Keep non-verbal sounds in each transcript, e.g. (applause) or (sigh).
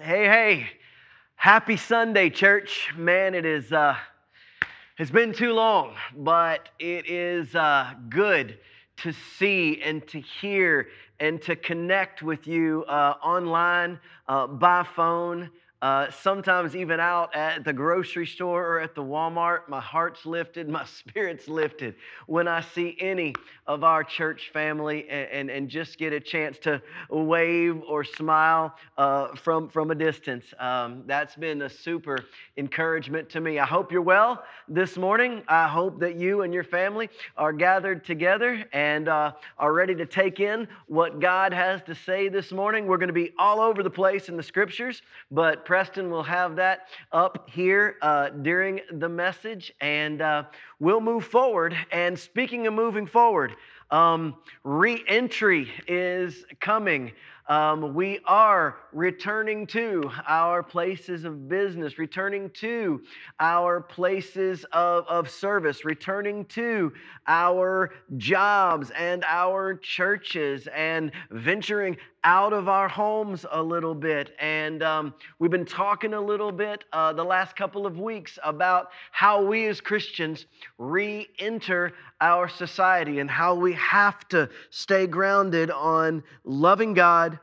Hey, hey. Happy Sunday, church. Man, it is uh it's been too long, but it is uh good to see and to hear and to connect with you uh, online, uh, by phone, uh, sometimes even out at the grocery store or at the Walmart, my heart's lifted, my (laughs) spirit's lifted when I see any of our church family and, and, and just get a chance to wave or smile uh, from, from a distance. Um, that's been a super encouragement to me. I hope you're well this morning. I hope that you and your family are gathered together and uh, are ready to take in what God has to say this morning. We're going to be all over the place in the scriptures, but Preston will have that up here uh, during the message, and uh, we'll move forward. And speaking of moving forward, um, re entry is coming. Um, we are returning to our places of business, returning to our places of, of service, returning to our jobs and our churches, and venturing out of our homes a little bit. And um, we've been talking a little bit uh, the last couple of weeks about how we as Christians re enter our society and how we have to stay grounded on loving God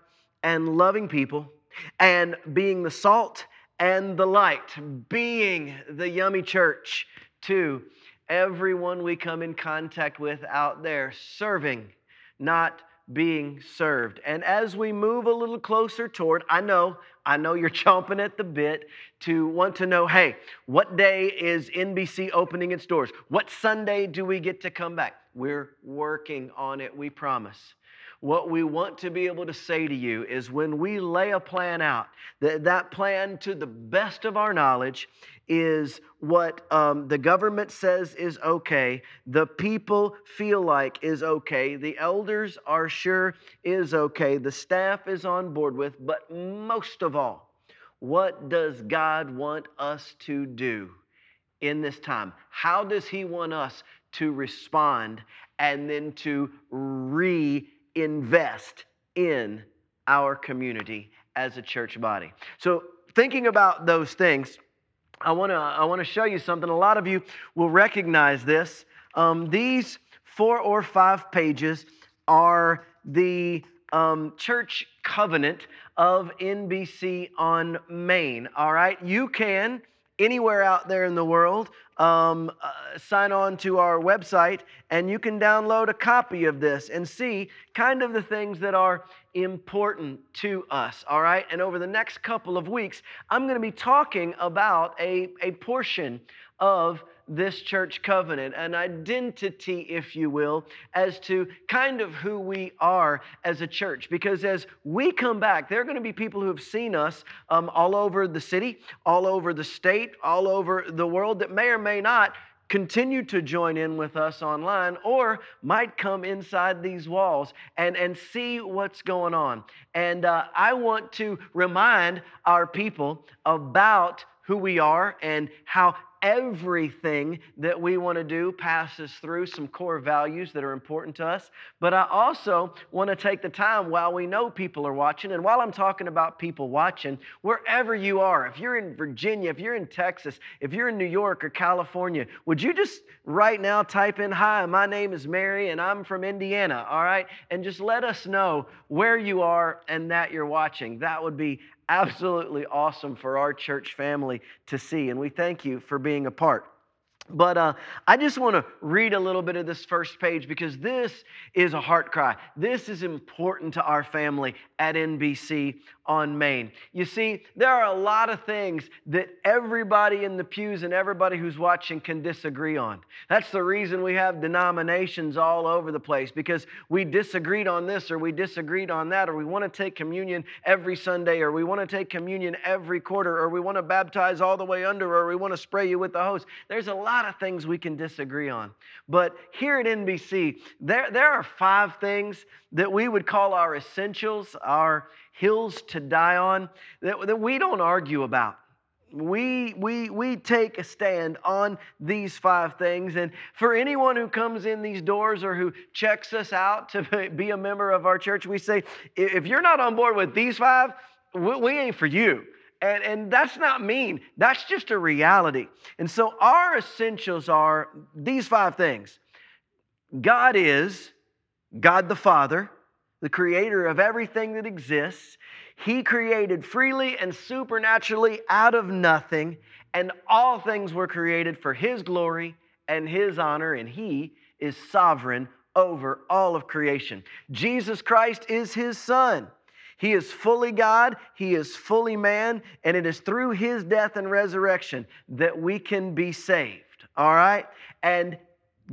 and loving people and being the salt and the light, being the yummy church to everyone we come in contact with out there, serving, not being served. And as we move a little closer toward, I know, I know you're (laughs) chomping at the bit to want to know hey, what day is NBC opening its doors? What Sunday do we get to come back? We're working on it, we promise. What we want to be able to say to you is when we lay a plan out, that, that plan, to the best of our knowledge, is what um, the government says is okay, the people feel like is okay, the elders are sure is okay, the staff is on board with, but most of all, what does God want us to do in this time? How does He want us to respond and then to reinvest in our community as a church body? So, thinking about those things, I want to I want to show you something. A lot of you will recognize this. Um, these four or five pages are the um, church covenant of NBC on Main. All right, you can anywhere out there in the world um, uh, sign on to our website and you can download a copy of this and see kind of the things that are important to us, all right? And over the next couple of weeks, I'm going to be talking about a, a portion of this church covenant, an identity, if you will, as to kind of who we are as a church. Because as we come back, there are going to be people who have seen us um, all over the city, all over the state, all over the world that may or may not continue to join in with us online or might come inside these walls and, and see what's going on. And uh, I want to remind our people about who we are and how everything that we want to do passes through some core values that are important to us. But I also want to take the time while we know people are watching, and while I'm talking about people watching, wherever you are, if you're in Virginia, if you're in Texas, if you're in New York or California, would you just right now type in, Hi, my name is Mary, and I'm from Indiana, all right? And just let us know where you are and that you're watching. That would be absolutely awesome for our church family to see. And we thank you for being a part. But uh, I just want to read a little bit of this first page because this is a heart cry. This is important to our family at NBC on Main. You see, there are a lot of things that everybody in the pews and everybody who's watching can disagree on. That's the reason we have denominations all over the place because we disagreed on this or we disagreed on that, or we want to take communion every Sunday, or we want to take communion every quarter, or we want to baptize all the way under, or we want to spray you with the hose. There's a lot of things we can disagree on. But here at NBC, there, there are five things that we would call our essentials, our hills to die on, that, that we don't argue about. We, we, we take a stand on these five things. And for anyone who comes in these doors or who checks us out to (laughs) be a member of our church, we say, if you're not on board with these five, we, we ain't for you. And, and that's not mean, that's just a reality. And so our essentials are these five things God is God the Father, the creator of everything that exists. He created freely and supernaturally out of nothing, and all things were created for His glory and His honor, and He is sovereign over all of creation. Jesus Christ is His Son. He is fully God, He is fully man, and it is through His death and resurrection that we can be saved. All right? And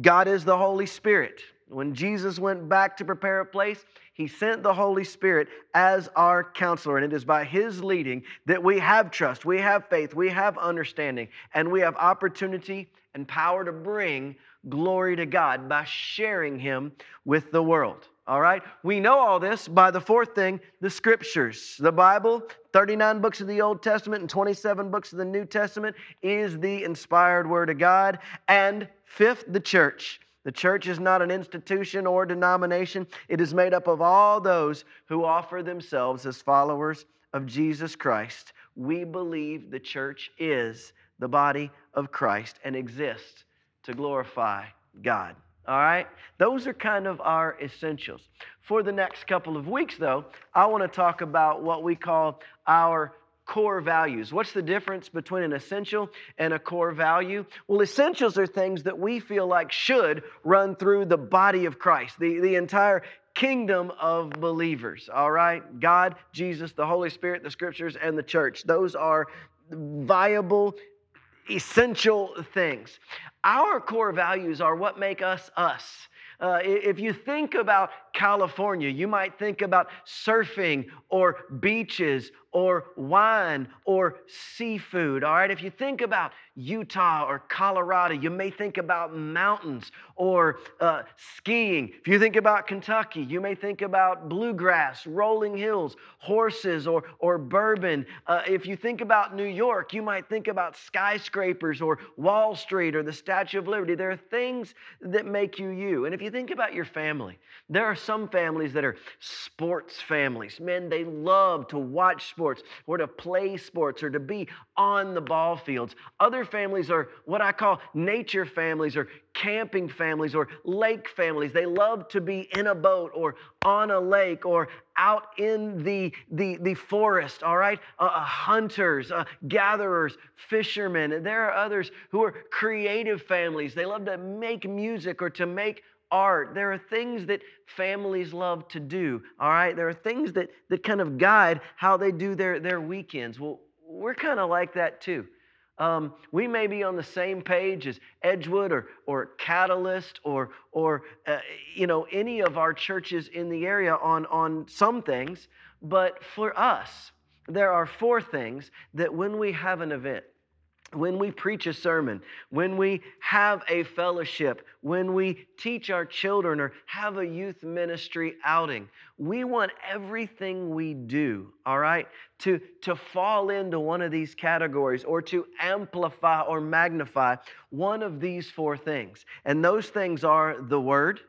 God is the Holy Spirit. When Jesus went back to prepare a place, he sent the Holy Spirit as our counselor. And it is by His leading that we have trust, we have faith, we have understanding, and we have opportunity and power to bring glory to God by sharing Him with the world. All right? We know all this by the fourth thing the scriptures. The Bible, 39 books of the Old Testament and 27 books of the New Testament, is the inspired Word of God. And fifth, the church. The church is not an institution or denomination, it is made up of all those who offer themselves as followers of Jesus Christ. We believe the church is the body of Christ and exists to glorify God. All right? Those are kind of our essentials. For the next couple of weeks, though, I want to talk about what we call our core values. What's the difference between an essential and a core value? Well, essentials are things that we feel like should run through the body of Christ, the, the entire kingdom of believers. All right? God, Jesus, the Holy Spirit, the scriptures, and the church. Those are viable, essential things. Our core values are what make us us. Uh, if you think about California, you might think about surfing or beaches or wine or seafood. All right, if you think about Utah or Colorado, you may think about mountains or uh, skiing. If you think about Kentucky, you may think about bluegrass, rolling hills, horses, or, or bourbon. Uh, if you think about New York, you might think about skyscrapers or Wall Street or the Statue of Liberty. There are things that make you you. And if you think about your family, there are some families that are sports families. Men, they love to watch sports or to play sports or to be on the ball fields. Other families are what I call nature families or camping families or lake families. They love to be in a boat or on a lake or out in the, the, the forest, all right? Uh, uh, hunters, uh, gatherers, fishermen. And there are others who are creative families. They love to make music or to make art. There are things that families love to do, all right? There are things that, that kind of guide how they do their, their weekends. Well, we're kind of like that too. Um, we may be on the same page as Edgewood or, or Catalyst or, or uh, you know, any of our churches in the area on, on some things, but for us, there are four things that when we have an event, when we preach a sermon, when we have a fellowship, when we teach our children or have a youth ministry outing, we want everything we do, all right, to, to fall into one of these categories or to amplify or magnify one of these four things. And those things are the Word,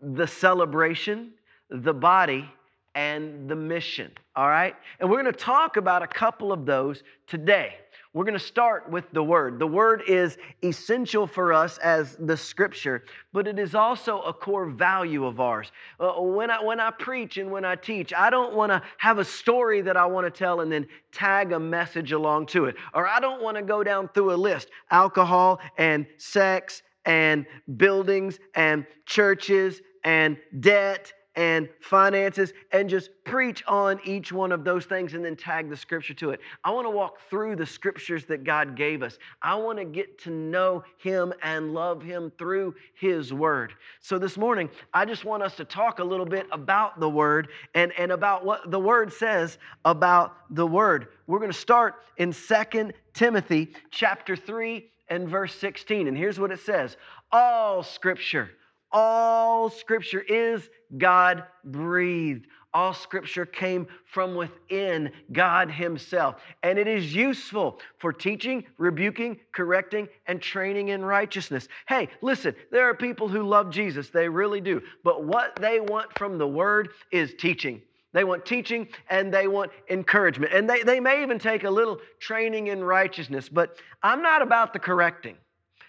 the celebration, the body, and the mission, all right? And we're to talk about a couple of those today. We're going to start with the Word. The Word is essential for us as the Scripture, but it is also a core value of ours. Uh, when, I, when I preach and when I teach, I don't want to have a story that I want to tell and then tag a message along to it. Or I don't want to go down through a list alcohol and sex and buildings and churches and debt and finances and just preach on each one of those things and then tag the scripture to it. I want to walk through the scriptures that God gave us. I want to get to know Him and love Him through His Word. So this morning, I just want us to talk a little bit about the Word and, and about what the Word says about the Word. We're going to start in Second Timothy chapter 3 and verse 16. And here's what it says All scripture all scripture is God breathed. All scripture came from within God Himself. And it is useful for teaching, rebuking, correcting, and training in righteousness. Hey, listen, there are people who love Jesus, they really do. But what they want from the Word is teaching. They want teaching and they want encouragement. And they, they may even take a little training in righteousness, but I'm not about the correcting.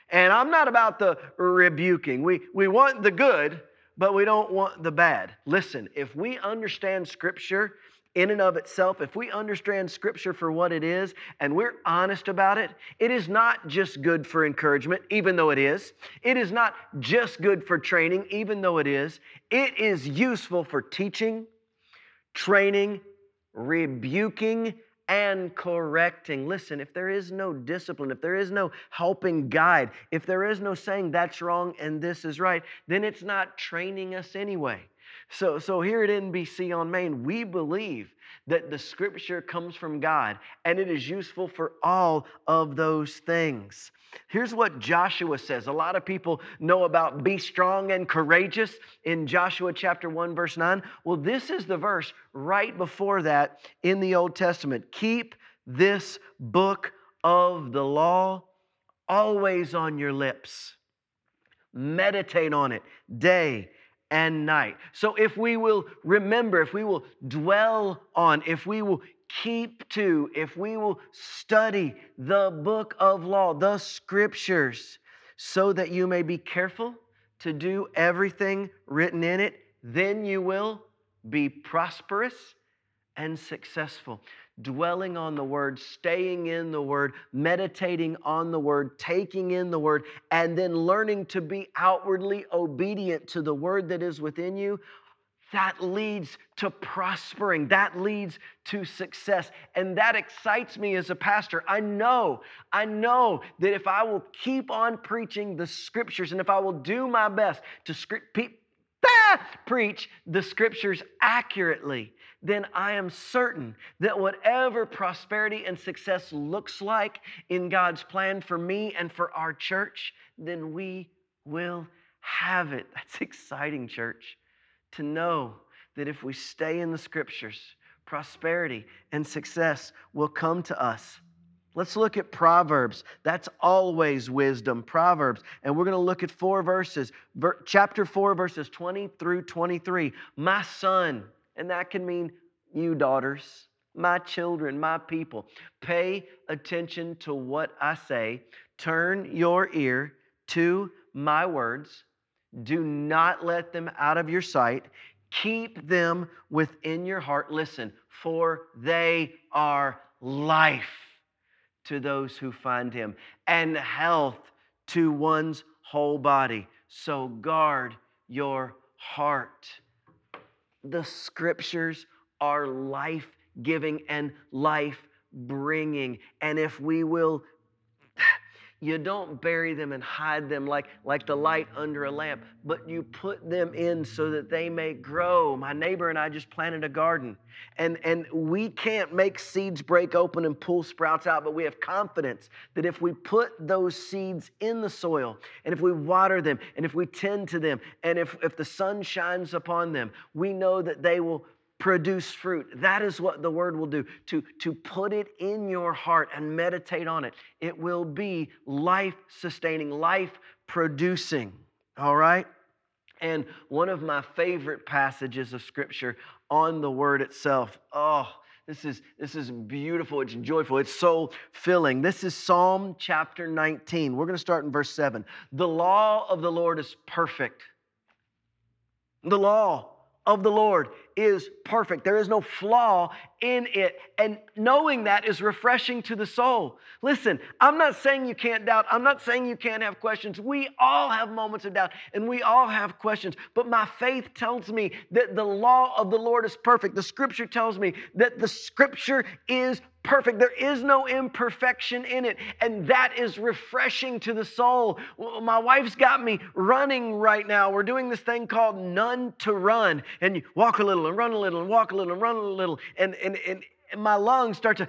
And I'm not about the rebuking. We, we want the good, but we don't want the bad. Listen, if we understand Scripture in and of itself, if we understand Scripture for what it is and we're honest about it, it is not just good for encouragement, even though it is. It is not just good for training, even though it is. It is useful for teaching, training, rebuking, and correcting. Listen, if there is no discipline, if there is no helping guide, if there is no saying that's wrong and this is right, then it's not training us anyway. So, so here at NBC on Main, we believe that the scripture comes from God and it is useful for all of those things. Here's what Joshua says. A lot of people know about be strong and courageous in Joshua chapter 1, verse 9. Well, this is the verse right before that in the Old Testament. Keep this book of the law always on your lips. Meditate on it day and night. So if we will remember, if we will dwell on, if we will keep to, if we will study the book of law, the scriptures, so that you may be careful to do everything written in it, then you will be prosperous and successful dwelling on the word, staying in the word, meditating on the word, taking in the word, and then learning to be outwardly obedient to the word that is within you, that leads to prospering. That leads to success. And that excites me as a pastor. I know, I know that if I will keep on preaching the scriptures and if I will do my best to script, preach the scriptures accurately, then I am certain that whatever prosperity and success looks like in God's plan for me and for our church, then we will have it. (laughs) That's exciting, church, to know that if we stay in the scriptures, prosperity and success will come to us. Let's look at Proverbs. That's always wisdom, Proverbs. And we're going to look at four verses. Ver- chapter 4, verses 20 through 23. My son, and that can mean you, daughters, my children, my people, pay attention to what I say. Turn your ear to my words. Do not let them out of your sight. Keep them within your heart. Listen, for they are life to those who find him, and health to one's whole body. So guard your heart. The scriptures are life giving and life bringing. And if we will you don't bury them and hide them like, like the light under a lamp, but you put them in so that they may grow. My neighbor and I just planted a garden, and, and we can't make seeds break open and pull sprouts out, but we have confidence that if we put those seeds in the soil, and if we water them, and if we tend to them, and if, if the sun shines upon them, we know that they will produce fruit. That is what the word will do to, to put it in your heart and meditate on it. It will be life sustaining, life producing. All right? And one of my favorite passages of scripture on the word itself. Oh, this is this is beautiful. It's joyful. It's soul filling. This is Psalm chapter 19. We're going to start in verse 7. The law of the Lord is perfect. The law of the Lord is perfect. There is no flaw in it. And knowing that is refreshing to the soul. Listen, I'm not saying you can't doubt. I'm not saying you can't have questions. We all have moments of doubt and we all have questions. But my faith tells me that the law of the Lord is perfect. The scripture tells me that the scripture is perfect. There is no imperfection in it. And that is refreshing to the soul. My wife's got me running right now. We're doing this thing called none to run. And you walk a little and run a little and walk a little and run a little. And, and, and, and my lungs start to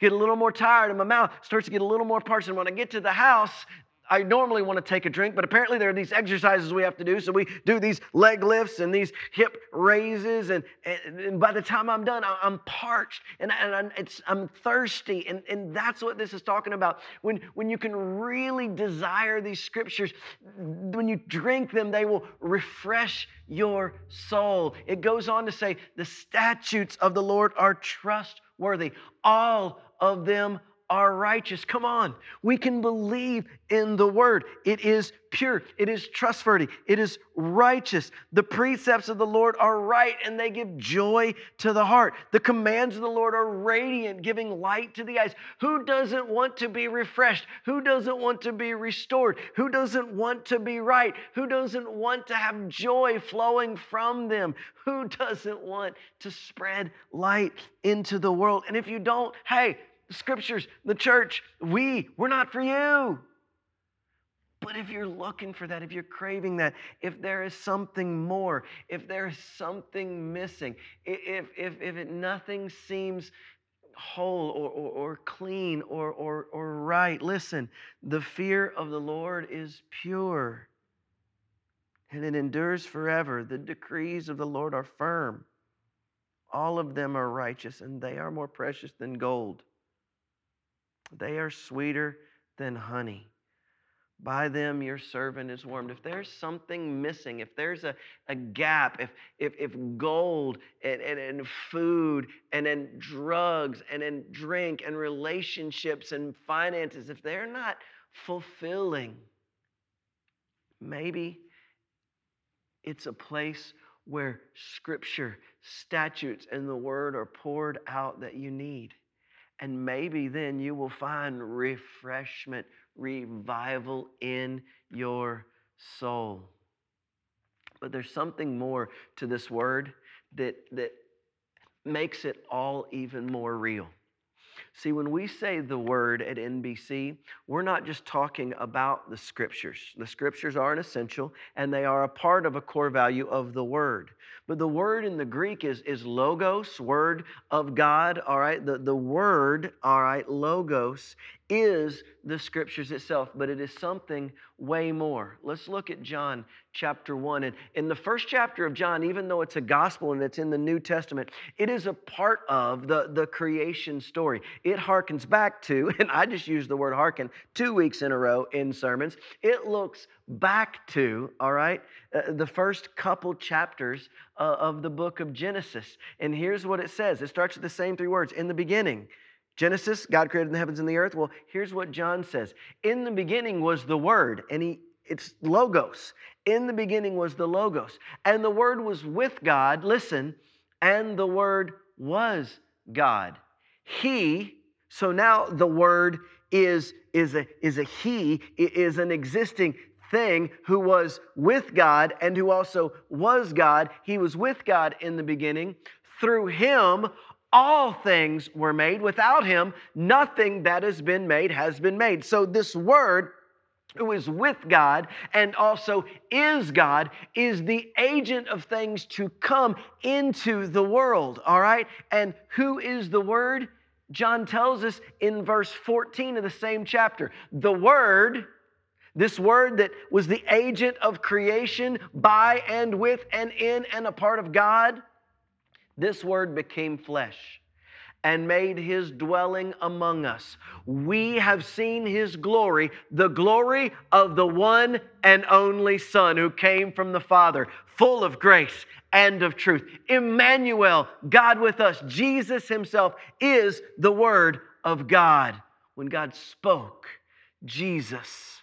get a little more tired and my mouth starts to get a little more parched. And when I get to the house, I normally want to take a drink, but apparently there are these exercises we have to do. So we do these leg lifts and these hip raises. And, and, and by the time I'm done, I'm parched and, and I'm, I'm thirsty. And, and that's what this is talking about. When, when you can really desire these scriptures, when you drink them, they will refresh your soul. It goes on to say, the statutes of the Lord are trustworthy. All of them are righteous. Come on. We can believe in the word. It is pure, it is trustworthy, it is righteous. The precepts of the Lord are right and they give joy to the heart. The commands of the Lord are radiant, giving light to the eyes. Who doesn't want to be refreshed? Who doesn't want to be restored? Who doesn't want to be right? Who doesn't want to have joy flowing from them? Who doesn't want to spread light into the world? And if you don't, hey, the scriptures, the church, we, we're not for you. But if you're looking for that, if you're craving that, if there is something more, if there is something missing, if, if, if it, nothing seems whole or, or, or clean or, or, or right, listen, the fear of the Lord is pure and it endures forever. The decrees of the Lord are firm. All of them are righteous and they are more precious than gold. They are sweeter than honey. By them your servant is warmed. If there's something missing, if there's a, a gap, if, if, if gold and, and, and food and then drugs and then drink and relationships and finances, if they're not fulfilling, maybe it's a place where scripture, statutes, and the word are poured out that you need. And maybe then you will find refreshment, revival in your soul. But there's something more to this word that, that makes it all even more real. See, when we say the word at NBC, we're not just talking about the scriptures. The scriptures are an essential and they are a part of a core value of the word. But the word in the Greek is, is logos, word of God, all right? The, the word, all right, logos, is the scriptures itself, but it is something way more. Let's look at John chapter 1. And in the first chapter of John, even though it's a gospel and it's in the New Testament, it is a part of the, the creation story. It harkens back to, (laughs) and I just used the word harken two weeks in a row in sermons, it looks back to, all right, uh, the first couple chapters uh, of the book of Genesis. And here's what it says it starts with the same three words in the beginning. Genesis, God created the heavens and the earth. Well, here's what John says In the beginning was the Word, and he, it's Logos. In the beginning was the Logos. And the Word was with God, listen, and the Word was God. He, so now the Word is, is, a, is a He, is an existing thing who was with God and who also was God. He was with God in the beginning. Through Him, all things were made. Without him, nothing that has been made has been made. So, this word, who is with God and also is God, is the agent of things to come into the world. All right? And who is the word? John tells us in verse 14 of the same chapter. The word. This word that was the agent of creation by and with and in and a part of God, this word became flesh and made his dwelling among us. We have seen his glory, the glory of the one and only Son who came from the Father, full of grace and of truth. Emmanuel, God with us, Jesus himself is the Word of God. When God spoke, Jesus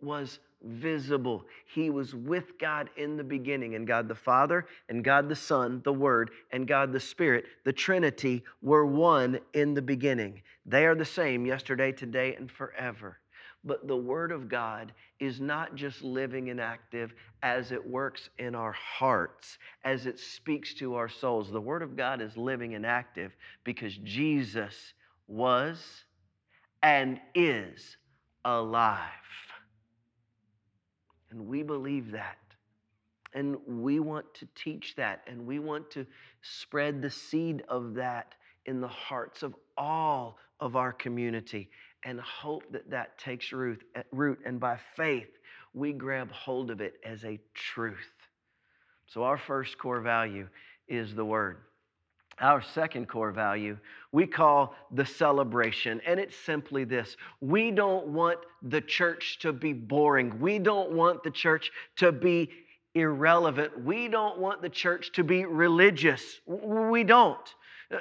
was visible. He was with God in the beginning, and God the Father, and God the Son, the Word, and God the Spirit, the Trinity, were one in the beginning. They are the same yesterday, today, and forever. But the Word of God is not just living and active as it works in our hearts, as it speaks to our souls. The Word of God is living and active because Jesus was and is alive. And we believe that. And we want to teach that. And we want to spread the seed of that in the hearts of all of our community. and hope that that takes root, root. And by faith, we grab hold of it as a truth. So, our first core value is the Word. Our second core value we call the celebration, and it's simply this we don't want the church to be boring, we don't want the church to be irrelevant, we don't want the church to be religious. We don't.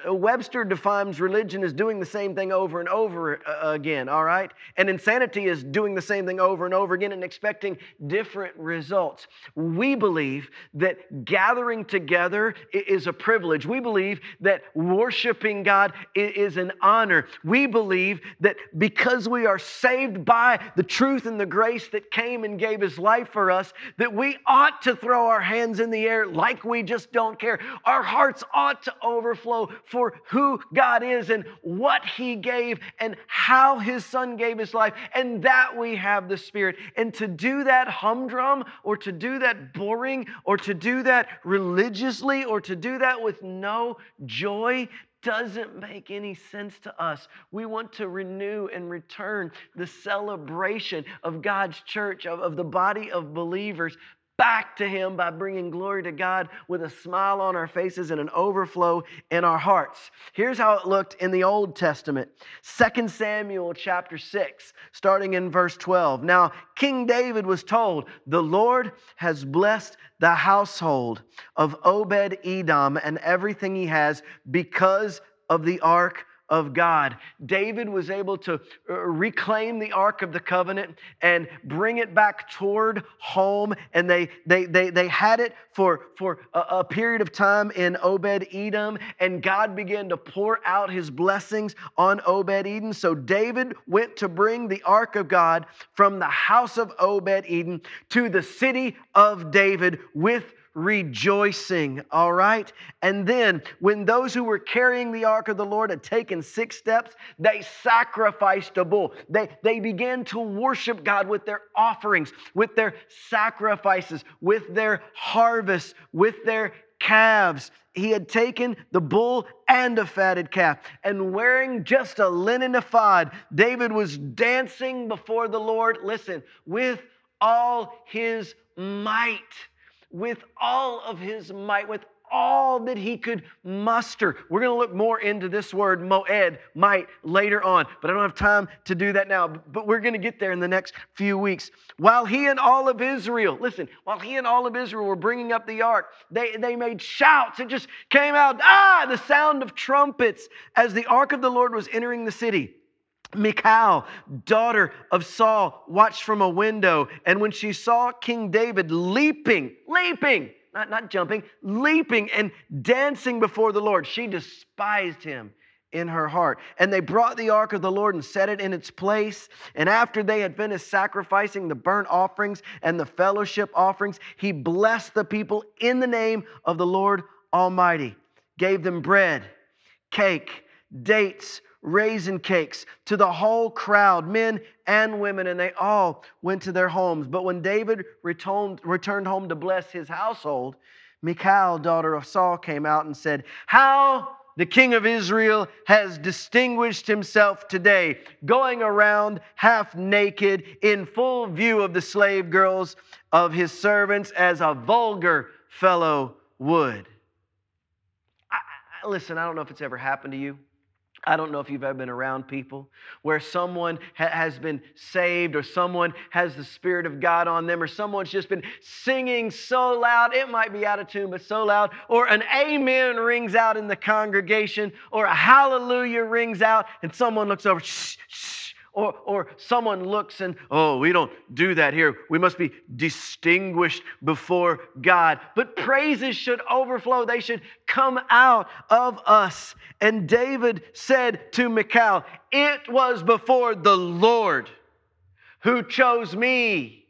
Uh, Webster defines religion as doing the same thing over and over uh, again, all right? And insanity is doing the same thing over and over again and expecting different results. We believe that gathering together is a privilege. We believe that worshiping God is an honor. We believe that because we are saved by the truth and the grace that came and gave His life for us, that we ought to throw our hands in the air like we just don't care. Our hearts ought to overflow for who God is and what He gave and how His Son gave His life, and that we have the Spirit. And to do that humdrum or to do that boring or to do that religiously or to do that with no joy doesn't make any sense to us. We want to renew and return the celebration of God's church, of, of the body of believers back to Him by bringing glory to God with a smile on our faces and an overflow in our hearts. Here's how it looked in the Old Testament 2 Samuel chapter 6, starting in verse 12. Now, King David was told, The Lord has blessed the household of Obed Edom and everything he has because of the ark of God. David was able to uh, reclaim the Ark of the Covenant and bring it back toward home. And they, they, they, they had it for, for a, a period of time in Obed Edom. And God began to pour out his blessings on Obed Edom. So David went to bring the Ark of God from the house of Obed Edom to the city of David with rejoicing, all right? And then, when those who were carrying the ark of the Lord had taken six steps, they sacrificed a bull. They, they began to worship God with their offerings, with their sacrifices, with their harvests, with their calves. He had taken the bull and a fatted calf, and wearing just a linen ephod, David was dancing before the Lord, listen, with all his might with all of his might, with all that he could muster. We're going to look more into this word, moed, might, later on, but I don't have time to do that now. But we're going to get there in the next few weeks. While he and all of Israel, listen, while he and all of Israel were bringing up the ark, they, they made shouts. It just came out, ah, the sound of trumpets as the ark of the Lord was entering the city. Michal, daughter of Saul, watched from a window, and when she saw King David leaping, leaping, not, not jumping, leaping and dancing before the Lord, she despised him in her heart. And they brought the ark of the Lord and set it in its place. And after they had finished sacrificing the burnt offerings and the fellowship offerings, he blessed the people in the name of the Lord Almighty, gave them bread, cake, dates, raisin cakes to the whole crowd, men and women, and they all went to their homes. But when David returned, returned home to bless his household, Michal, daughter of Saul, came out and said, How the king of Israel has distinguished himself today, going around half naked in full view of the slave girls of his servants as a vulgar fellow would. I, I, listen, I don't know if it's ever happened to you. I don't know if you've ever been around people where someone ha- has been saved or someone has the Spirit of God on them or someone's just been singing so loud, it might be out of tune, but so loud, or an amen rings out in the congregation or a hallelujah rings out and someone looks over, shh, shh, or, or someone looks and, oh, we don't do that here. We must be distinguished before God. But praises should overflow, they should come out of us. And David said to Michal, It was before the Lord who chose me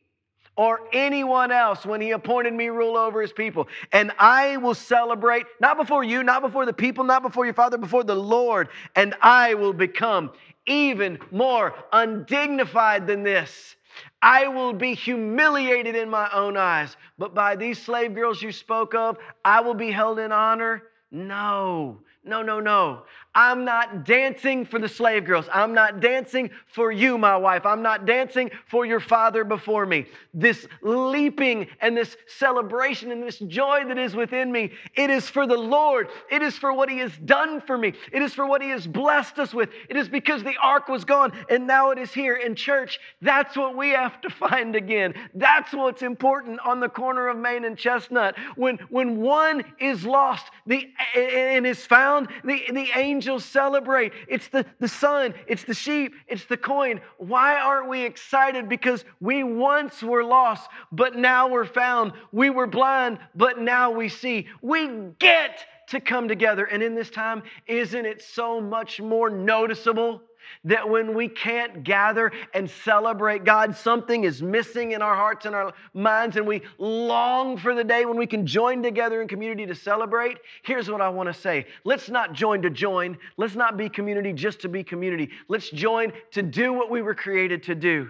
or anyone else when he appointed me rule over his people. And I will celebrate, not before you, not before the people, not before your father, before the Lord. And I will become even more undignified than this. I will be humiliated in my own eyes. But by these slave girls you spoke of, I will be held in honor? No, no, no, no. I'm not dancing for the slave girls. I'm not dancing for you, my wife. I'm not dancing for your father before me. This leaping and this celebration and this joy that is within me, it is for the Lord. It is for what He has done for me. It is for what He has blessed us with. It is because the ark was gone and now it is here in church. That's what we have to find again. That's what's important on the corner of Main and Chestnut. When, when one is lost the, and is found, the, the angels celebrate. It's the, the son, it's the sheep, it's the coin. Why aren't we excited? Because we once were lost, but now we're found. We were blind, but now we see. We get to come together. And in this time, isn't it so much more noticeable? That when we can't gather and celebrate God, something is missing in our hearts and our minds, and we long for the day when we can join together in community to celebrate. Here's what I want to say let's not join to join. Let's not be community just to be community. Let's join to do what we were created to do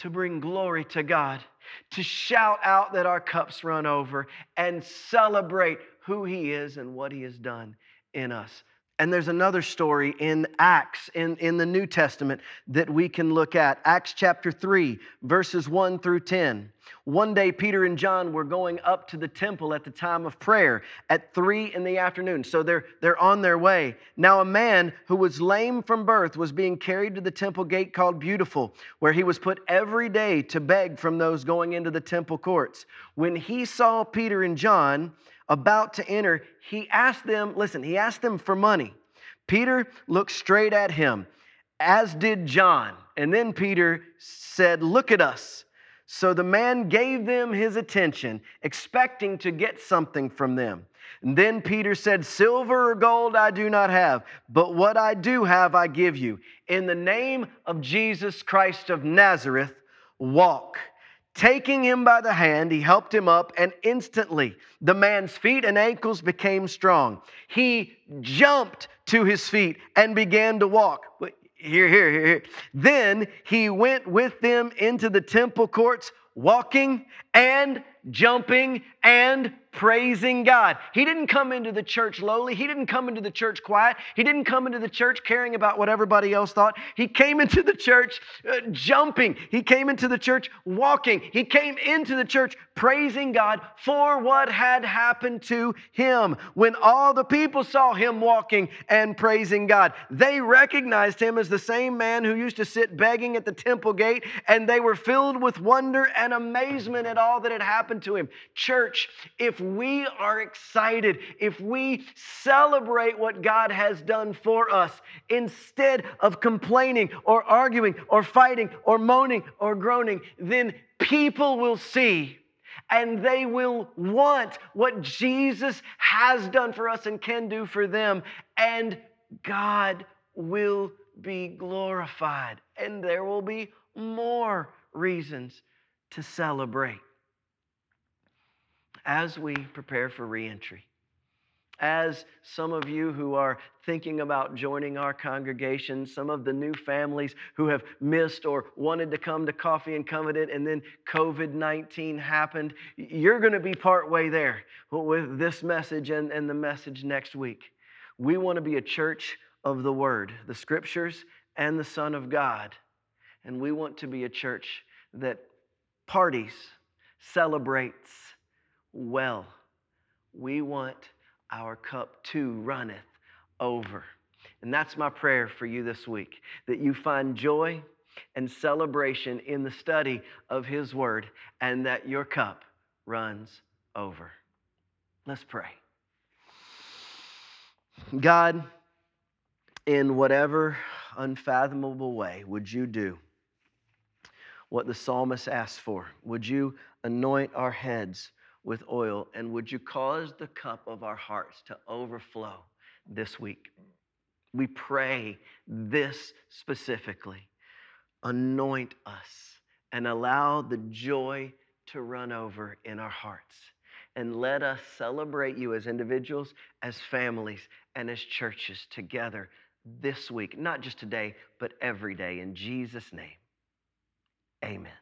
to bring glory to God, to shout out that our cups run over, and celebrate who He is and what He has done in us. And there's another story in Acts in, in the New Testament that we can look at. Acts chapter 3, verses 1 through 10. One day, Peter and John were going up to the temple at the time of prayer at 3 in the afternoon. So they're, they're on their way. Now, a man who was lame from birth was being carried to the temple gate called Beautiful, where he was put every day to beg from those going into the temple courts. When he saw Peter and John, about to enter, he asked them, listen, he asked them for money. Peter looked straight at him, as did John. And then Peter said, Look at us. So the man gave them his attention, expecting to get something from them. And then Peter said, Silver or gold I do not have, but what I do have I give you. In the name of Jesus Christ of Nazareth, walk. Taking him by the hand, he helped him up, and instantly the man's feet and ankles became strong. He jumped to his feet and began to walk. Here, here, here, here. Then he went with them into the temple courts, walking and jumping and praising God. He didn't come into the church lowly. He didn't come into the church quiet. He didn't come into the church caring about what everybody else thought. He came into the church uh, jumping. He came into the church walking. He came into the church praising God for what had happened to him. When all the people saw him walking and praising God, they recognized him as the same man who used to sit begging at the temple gate, and they were filled with wonder and amazement at all that had happened to him. Church, if we are excited, if we celebrate what God has done for us instead of complaining or arguing or fighting or moaning or groaning, then people will see and they will want what Jesus has done for us and can do for them, and God will be glorified, and there will be more reasons to celebrate as we prepare for reentry. As some of you who are thinking about joining our congregation, some of the new families who have missed or wanted to come to Coffee and Covenant and then COVID 19 happened, you're going to be part way there with this message and, and the message next week. We want to be a church of the Word, the Scriptures, and the Son of God. And we want to be a church that parties, celebrates, well. We want our cup to runneth over. And that's my prayer for you this week that you find joy and celebration in the study of His Word and that your cup runs over. Let's pray. God, in whatever unfathomable way would you do what the psalmist asked for? Would you anoint our heads? With oil, and would you cause the cup of our hearts to overflow this week? We pray this specifically. Anoint us and allow the joy to run over in our hearts. And let us celebrate you as individuals, as families, and as churches together this week. Not just today, but every day. In Jesus' name, amen.